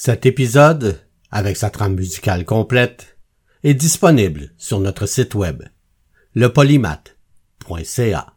Cet épisode, avec sa trame musicale complète, est disponible sur notre site web, lepolymath.ca.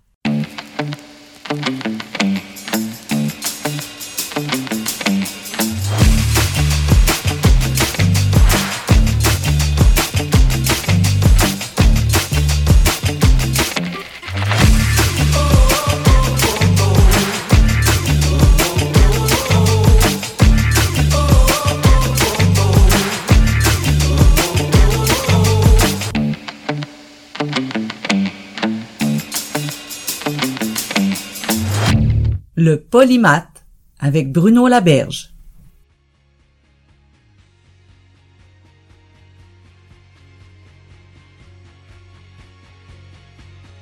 Le polymath avec Bruno Laberge.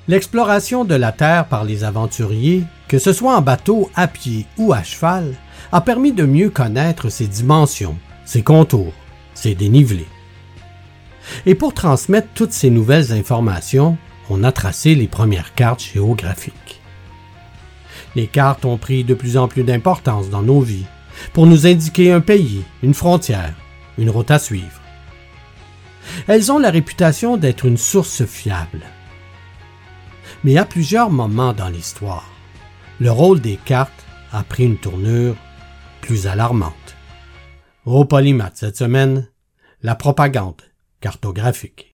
L'exploration de la Terre par les aventuriers, que ce soit en bateau, à pied ou à cheval, a permis de mieux connaître ses dimensions, ses contours, ses dénivelés. Et pour transmettre toutes ces nouvelles informations, on a tracé les premières cartes géographiques. Les cartes ont pris de plus en plus d'importance dans nos vies pour nous indiquer un pays, une frontière, une route à suivre. Elles ont la réputation d'être une source fiable. Mais à plusieurs moments dans l'histoire, le rôle des cartes a pris une tournure plus alarmante. Au polymath cette semaine, la propagande cartographique.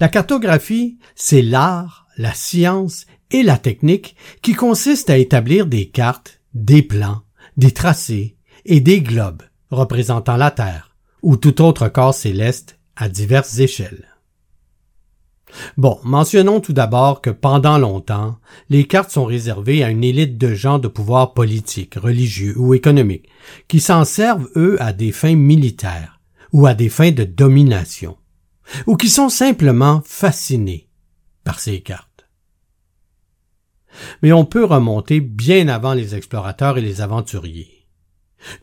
La cartographie, c'est l'art, la science et la technique qui consiste à établir des cartes, des plans, des tracés et des globes représentant la Terre ou tout autre corps céleste à diverses échelles. Bon, mentionnons tout d'abord que pendant longtemps, les cartes sont réservées à une élite de gens de pouvoir politique, religieux ou économique, qui s'en servent, eux, à des fins militaires ou à des fins de domination, ou qui sont simplement fascinés par ces cartes. Mais on peut remonter bien avant les explorateurs et les aventuriers.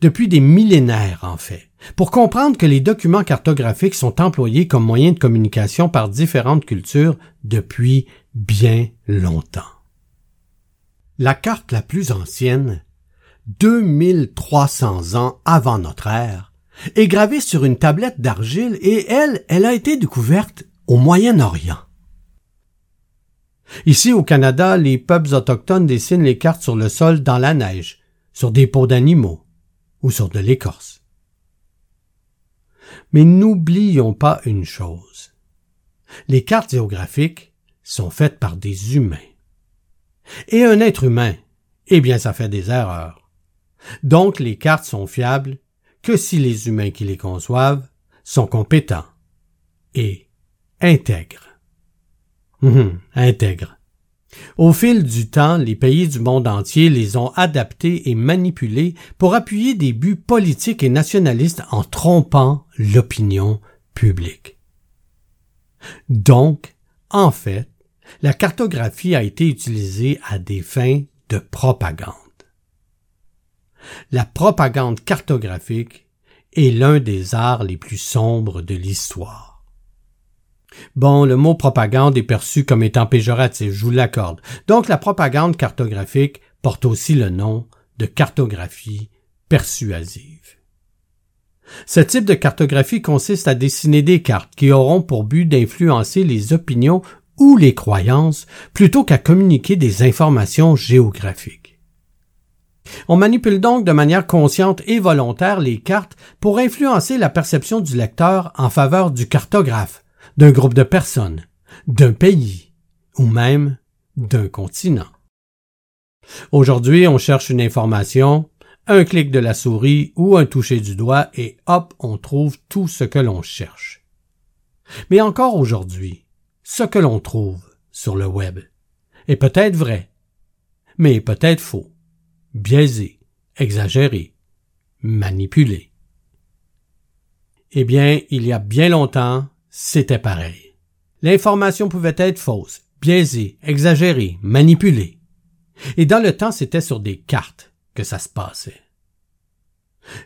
Depuis des millénaires, en fait, pour comprendre que les documents cartographiques sont employés comme moyen de communication par différentes cultures depuis bien longtemps. La carte la plus ancienne, 2300 ans avant notre ère, est gravée sur une tablette d'argile et elle, elle a été découverte au Moyen-Orient. Ici au Canada, les peuples autochtones dessinent les cartes sur le sol dans la neige, sur des peaux d'animaux ou sur de l'écorce. Mais n'oublions pas une chose. Les cartes géographiques sont faites par des humains. Et un être humain, eh bien ça fait des erreurs. Donc les cartes sont fiables que si les humains qui les conçoivent sont compétents et intègres. Hum, intègres. Au fil du temps, les pays du monde entier les ont adaptés et manipulés pour appuyer des buts politiques et nationalistes en trompant l'opinion publique. Donc, en fait, la cartographie a été utilisée à des fins de propagande. La propagande cartographique est l'un des arts les plus sombres de l'histoire. Bon, le mot propagande est perçu comme étant péjoratif, je vous l'accorde. Donc la propagande cartographique porte aussi le nom de cartographie persuasive. Ce type de cartographie consiste à dessiner des cartes qui auront pour but d'influencer les opinions ou les croyances plutôt qu'à communiquer des informations géographiques. On manipule donc de manière consciente et volontaire les cartes pour influencer la perception du lecteur en faveur du cartographe, d'un groupe de personnes, d'un pays ou même d'un continent. Aujourd'hui, on cherche une information, un clic de la souris ou un toucher du doigt et hop, on trouve tout ce que l'on cherche. Mais encore aujourd'hui, ce que l'on trouve sur le web est peut-être vrai, mais peut-être faux, biaisé, exagéré, manipulée. Eh bien, il y a bien longtemps, c'était pareil. L'information pouvait être fausse, biaisée, exagérée, manipulée. Et dans le temps, c'était sur des cartes que ça se passait.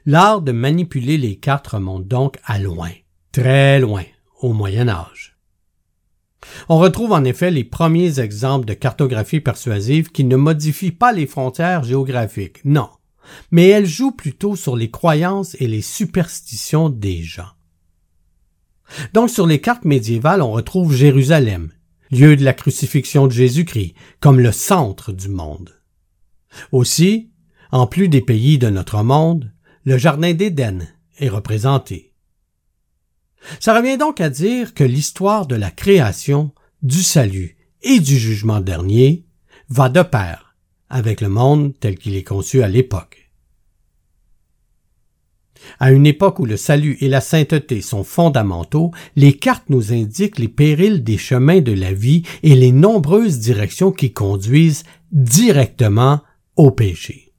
L'art de manipuler les cartes remonte donc à loin, très loin, au Moyen Âge. On retrouve en effet les premiers exemples de cartographie persuasive qui ne modifient pas les frontières géographiques, non, mais elles jouent plutôt sur les croyances et les superstitions des gens. Donc sur les cartes médiévales, on retrouve Jérusalem, lieu de la crucifixion de Jésus-Christ, comme le centre du monde. Aussi, en plus des pays de notre monde, le Jardin d'Éden est représenté. Ça revient donc à dire que l'histoire de la création, du salut et du jugement dernier va de pair avec le monde tel qu'il est conçu à l'époque. À une époque où le salut et la sainteté sont fondamentaux, les cartes nous indiquent les périls des chemins de la vie et les nombreuses directions qui conduisent directement au péché.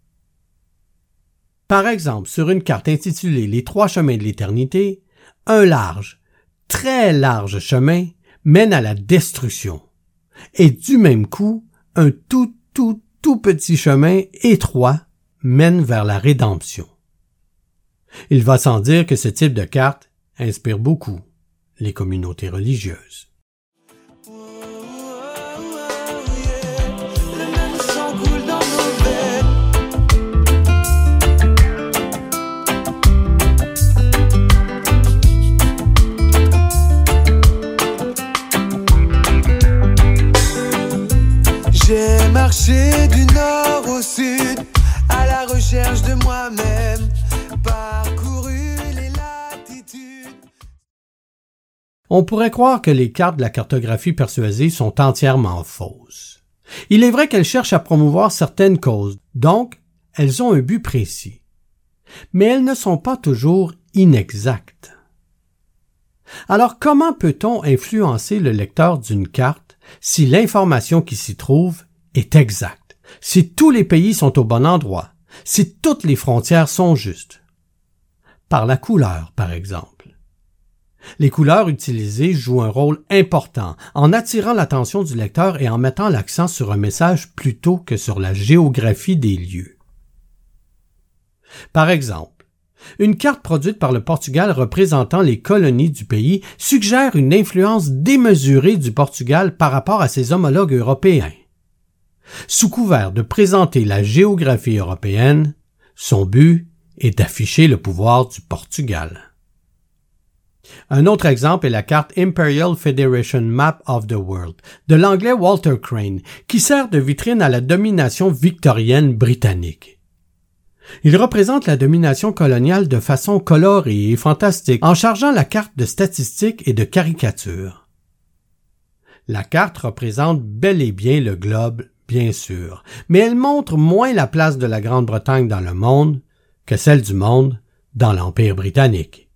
Par exemple, sur une carte intitulée Les trois chemins de l'éternité, un large, très large chemin mène à la destruction. Et du même coup, un tout, tout, tout petit chemin étroit mène vers la rédemption. Il va sans dire que ce type de carte inspire beaucoup les communautés religieuses. On pourrait croire que les cartes de la cartographie persuasive sont entièrement fausses. Il est vrai qu'elles cherchent à promouvoir certaines causes, donc elles ont un but précis. Mais elles ne sont pas toujours inexactes. Alors comment peut-on influencer le lecteur d'une carte si l'information qui s'y trouve est exacte, si tous les pays sont au bon endroit, si toutes les frontières sont justes? Par la couleur, par exemple. Les couleurs utilisées jouent un rôle important en attirant l'attention du lecteur et en mettant l'accent sur un message plutôt que sur la géographie des lieux. Par exemple, une carte produite par le Portugal représentant les colonies du pays suggère une influence démesurée du Portugal par rapport à ses homologues européens. Sous couvert de présenter la géographie européenne, son but est d'afficher le pouvoir du Portugal. Un autre exemple est la carte Imperial Federation Map of the World de l'anglais Walter Crane, qui sert de vitrine à la domination victorienne britannique. Il représente la domination coloniale de façon colorée et fantastique, en chargeant la carte de statistiques et de caricatures. La carte représente bel et bien le globe, bien sûr, mais elle montre moins la place de la Grande-Bretagne dans le monde que celle du monde dans l'Empire britannique.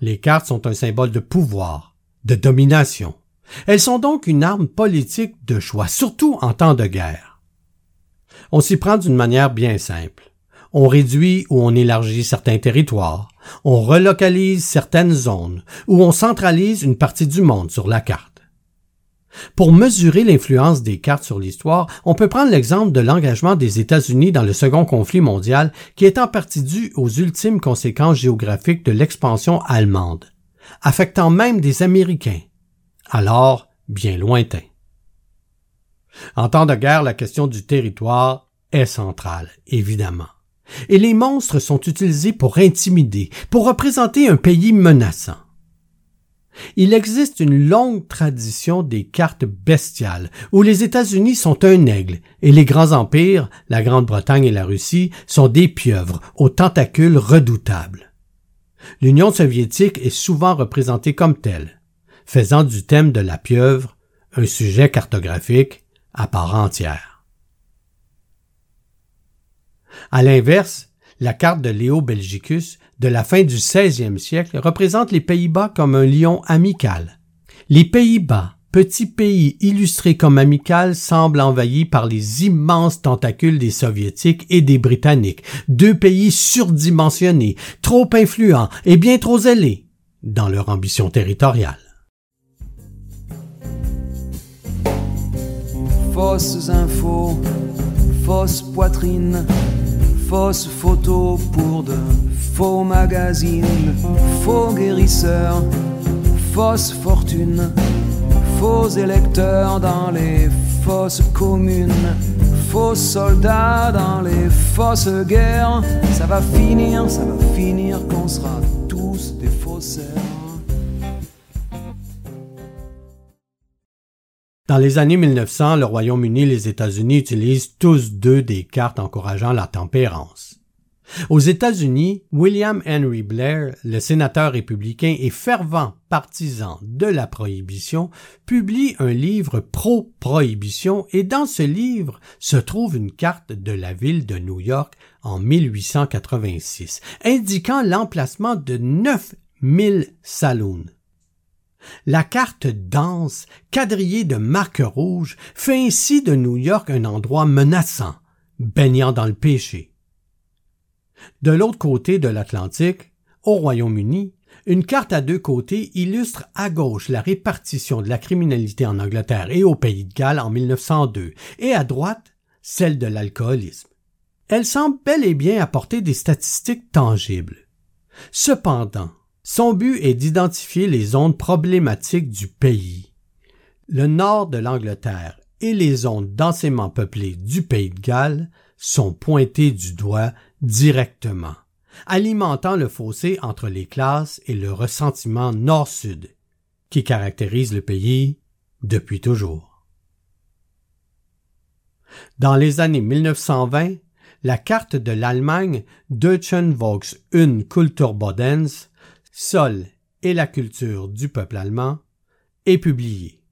Les cartes sont un symbole de pouvoir, de domination. Elles sont donc une arme politique de choix, surtout en temps de guerre. On s'y prend d'une manière bien simple. On réduit ou on élargit certains territoires, on relocalise certaines zones, ou on centralise une partie du monde sur la carte. Pour mesurer l'influence des cartes sur l'histoire, on peut prendre l'exemple de l'engagement des États-Unis dans le second conflit mondial, qui est en partie dû aux ultimes conséquences géographiques de l'expansion allemande, affectant même des Américains, alors bien lointains. En temps de guerre, la question du territoire est centrale, évidemment. Et les monstres sont utilisés pour intimider, pour représenter un pays menaçant. Il existe une longue tradition des cartes bestiales, où les États-Unis sont un aigle, et les grands empires, la Grande-Bretagne et la Russie, sont des pieuvres aux tentacules redoutables. L'Union soviétique est souvent représentée comme telle, faisant du thème de la pieuvre un sujet cartographique à part entière. À l'inverse, la carte de Léo Belgicus de la fin du XVIe siècle représente les Pays-Bas comme un lion amical. Les Pays-Bas, petit pays illustré comme amical semble envahi par les immenses tentacules des Soviétiques et des Britanniques, deux pays surdimensionnés, trop influents et bien trop zélés dans leur ambition territoriale. Fausses infos, fausses poitrines, fausses photos pour de faux magazines, faux guérisseurs, fausses fortunes, faux électeurs dans les fausses communes, faux soldats dans les fausses guerres. Ça va finir, ça va finir qu'on sera Dans les années 1900, le Royaume-Uni et les États-Unis utilisent tous deux des cartes encourageant la tempérance. Aux États-Unis, William Henry Blair, le sénateur républicain et fervent partisan de la prohibition, publie un livre pro-prohibition et dans ce livre se trouve une carte de la ville de New York en 1886, indiquant l'emplacement de 9000 saloons. La carte dense, quadrillée de marques rouges, fait ainsi de New York un endroit menaçant, baignant dans le péché. De l'autre côté de l'Atlantique, au Royaume-Uni, une carte à deux côtés illustre à gauche la répartition de la criminalité en Angleterre et au Pays de Galles en 1902, et à droite, celle de l'alcoolisme. Elle semble bel et bien apporter des statistiques tangibles. Cependant, son but est d'identifier les zones problématiques du pays. Le nord de l'Angleterre et les zones densément peuplées du Pays de Galles sont pointés du doigt directement, alimentant le fossé entre les classes et le ressentiment nord-sud qui caractérise le pays depuis toujours. Dans les années 1920, la carte de l'Allemagne Deutschen Volks un Kulturbodens Sol et la culture du peuple allemand est publiée.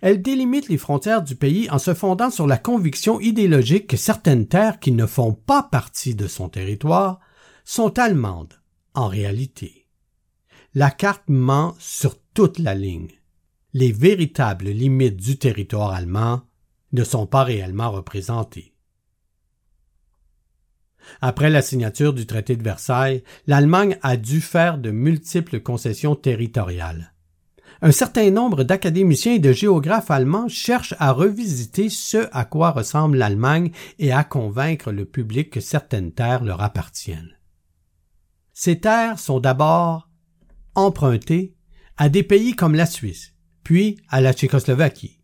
Elle délimite les frontières du pays en se fondant sur la conviction idéologique que certaines terres qui ne font pas partie de son territoire sont allemandes en réalité. La carte ment sur toute la ligne. Les véritables limites du territoire allemand ne sont pas réellement représentées. Après la signature du traité de Versailles, l'Allemagne a dû faire de multiples concessions territoriales. Un certain nombre d'académiciens et de géographes allemands cherchent à revisiter ce à quoi ressemble l'Allemagne et à convaincre le public que certaines terres leur appartiennent. Ces terres sont d'abord empruntées à des pays comme la Suisse, puis à la Tchécoslovaquie.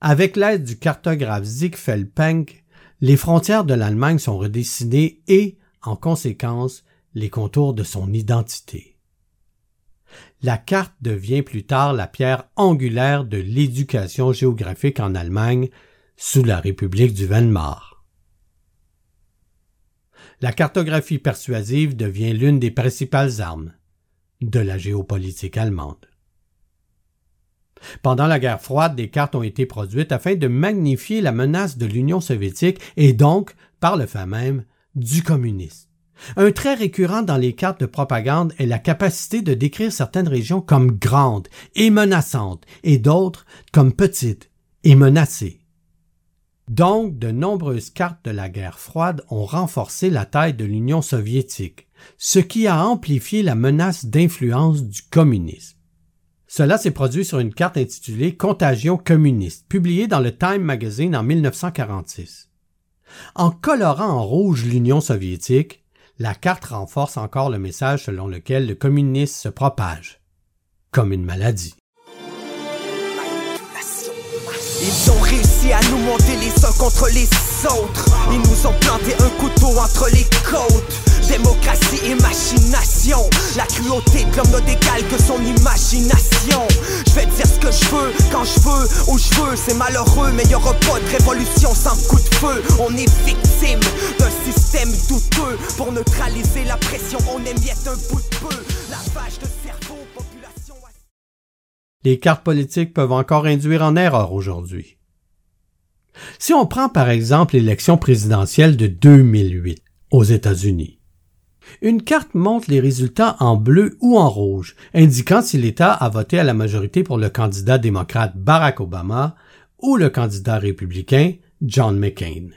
Avec l'aide du cartographe Ziegfeld Penck, les frontières de l'Allemagne sont redessinées et, en conséquence, les contours de son identité. La carte devient plus tard la pierre angulaire de l'éducation géographique en Allemagne sous la République du Weimar. La cartographie persuasive devient l'une des principales armes de la géopolitique allemande. Pendant la guerre froide, des cartes ont été produites afin de magnifier la menace de l'Union soviétique et donc, par le fait même, du communisme. Un trait récurrent dans les cartes de propagande est la capacité de décrire certaines régions comme grandes et menaçantes et d'autres comme petites et menacées. Donc, de nombreuses cartes de la guerre froide ont renforcé la taille de l'Union soviétique, ce qui a amplifié la menace d'influence du communisme. Cela s'est produit sur une carte intitulée Contagion communiste, publiée dans le Time Magazine en 1946. En colorant en rouge l'Union soviétique, la carte renforce encore le message selon lequel le communisme se propage, comme une maladie. Ils ont réussi à nous monter les contre les Ils nous ont planté un couteau entre les côtes. Démocratie et machination. La cruauté de l'homme n'a d'égal que son imagination. Je vais dire ce que je veux, quand je veux, où je veux. C'est malheureux mais y'aura pas de révolution sans coup de feu. On est victime d'un système douteux. Pour neutraliser la pression on émiette un bout de peu. Lavage de cerveau, population... Les cartes politiques peuvent encore induire en erreur aujourd'hui. Si on prend par exemple l'élection présidentielle de 2008 aux États-Unis, Une carte montre les résultats en bleu ou en rouge, indiquant si l'État a voté à la majorité pour le candidat démocrate Barack Obama ou le candidat républicain John McCain.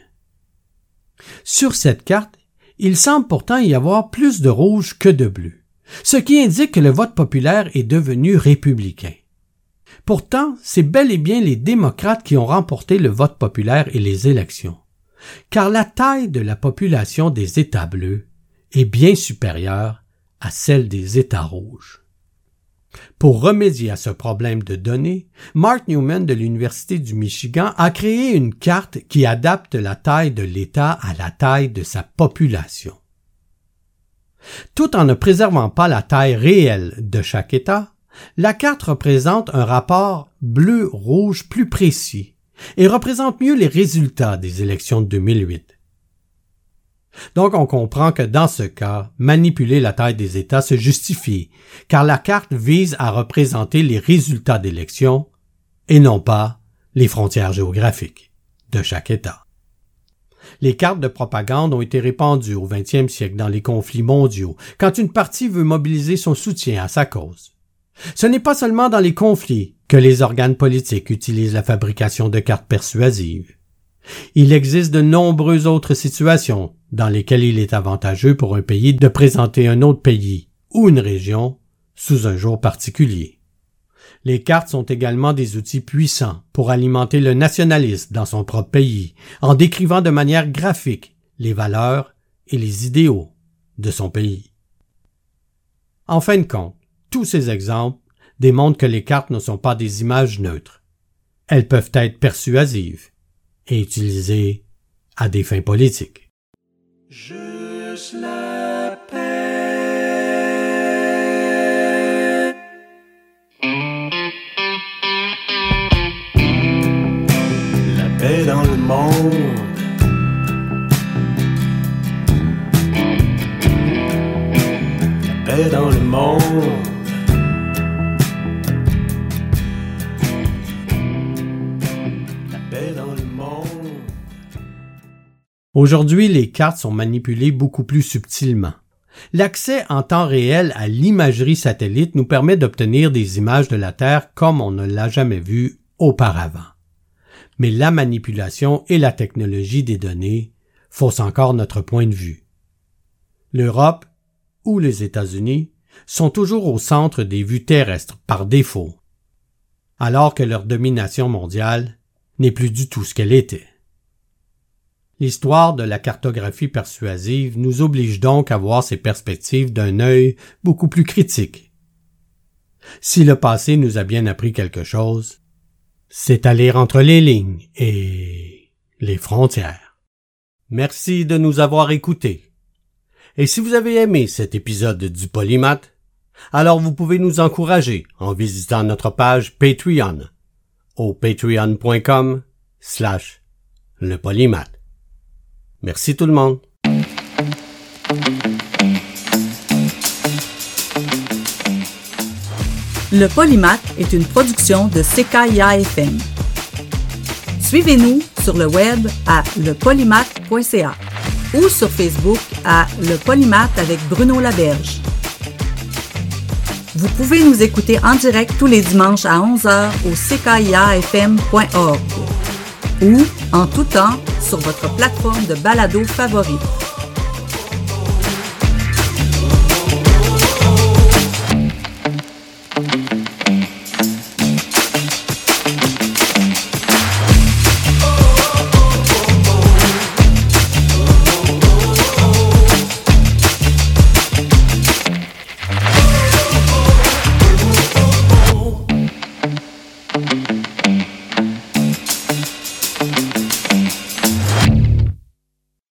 Sur cette carte, il semble pourtant y avoir plus de rouge que de bleu, ce qui indique que le vote populaire est devenu républicain. Pourtant, c'est bel et bien les démocrates qui ont remporté le vote populaire et les élections, car la taille de la population des États bleus est bien supérieure à celle des États rouges. Pour remédier à ce problème de données, Mark Newman de l'Université du Michigan a créé une carte qui adapte la taille de l'État à la taille de sa population. Tout en ne préservant pas la taille réelle de chaque État, la carte représente un rapport bleu-rouge plus précis et représente mieux les résultats des élections de 2008. Donc on comprend que dans ce cas, manipuler la taille des États se justifie, car la carte vise à représenter les résultats d'élections et non pas les frontières géographiques de chaque État. Les cartes de propagande ont été répandues au XXe siècle dans les conflits mondiaux, quand une partie veut mobiliser son soutien à sa cause. Ce n'est pas seulement dans les conflits que les organes politiques utilisent la fabrication de cartes persuasives. Il existe de nombreuses autres situations dans lesquelles il est avantageux pour un pays de présenter un autre pays ou une région sous un jour particulier. Les cartes sont également des outils puissants pour alimenter le nationalisme dans son propre pays, en décrivant de manière graphique les valeurs et les idéaux de son pays. En fin de compte, tous ces exemples démontrent que les cartes ne sont pas des images neutres. Elles peuvent être persuasives et utilisées à des fins politiques. Aujourd'hui, les cartes sont manipulées beaucoup plus subtilement. L'accès en temps réel à l'imagerie satellite nous permet d'obtenir des images de la Terre comme on ne l'a jamais vu auparavant. Mais la manipulation et la technologie des données faussent encore notre point de vue. L'Europe ou les États-Unis sont toujours au centre des vues terrestres par défaut, alors que leur domination mondiale n'est plus du tout ce qu'elle était. L'histoire de la cartographie persuasive nous oblige donc à voir ces perspectives d'un œil beaucoup plus critique. Si le passé nous a bien appris quelque chose, c'est à lire entre les lignes et les frontières. Merci de nous avoir écoutés. Et si vous avez aimé cet épisode du Polymath, alors vous pouvez nous encourager en visitant notre page Patreon au patreon.com slash le polymath. Merci tout le monde. Le Polymath est une production de CKIA FM. Suivez-nous sur le web à lepolymath.ca ou sur Facebook à Le Polymath avec Bruno Laberge. Vous pouvez nous écouter en direct tous les dimanches à 11h au ckiafm.org ou en tout temps sur votre plateforme de balado favorite.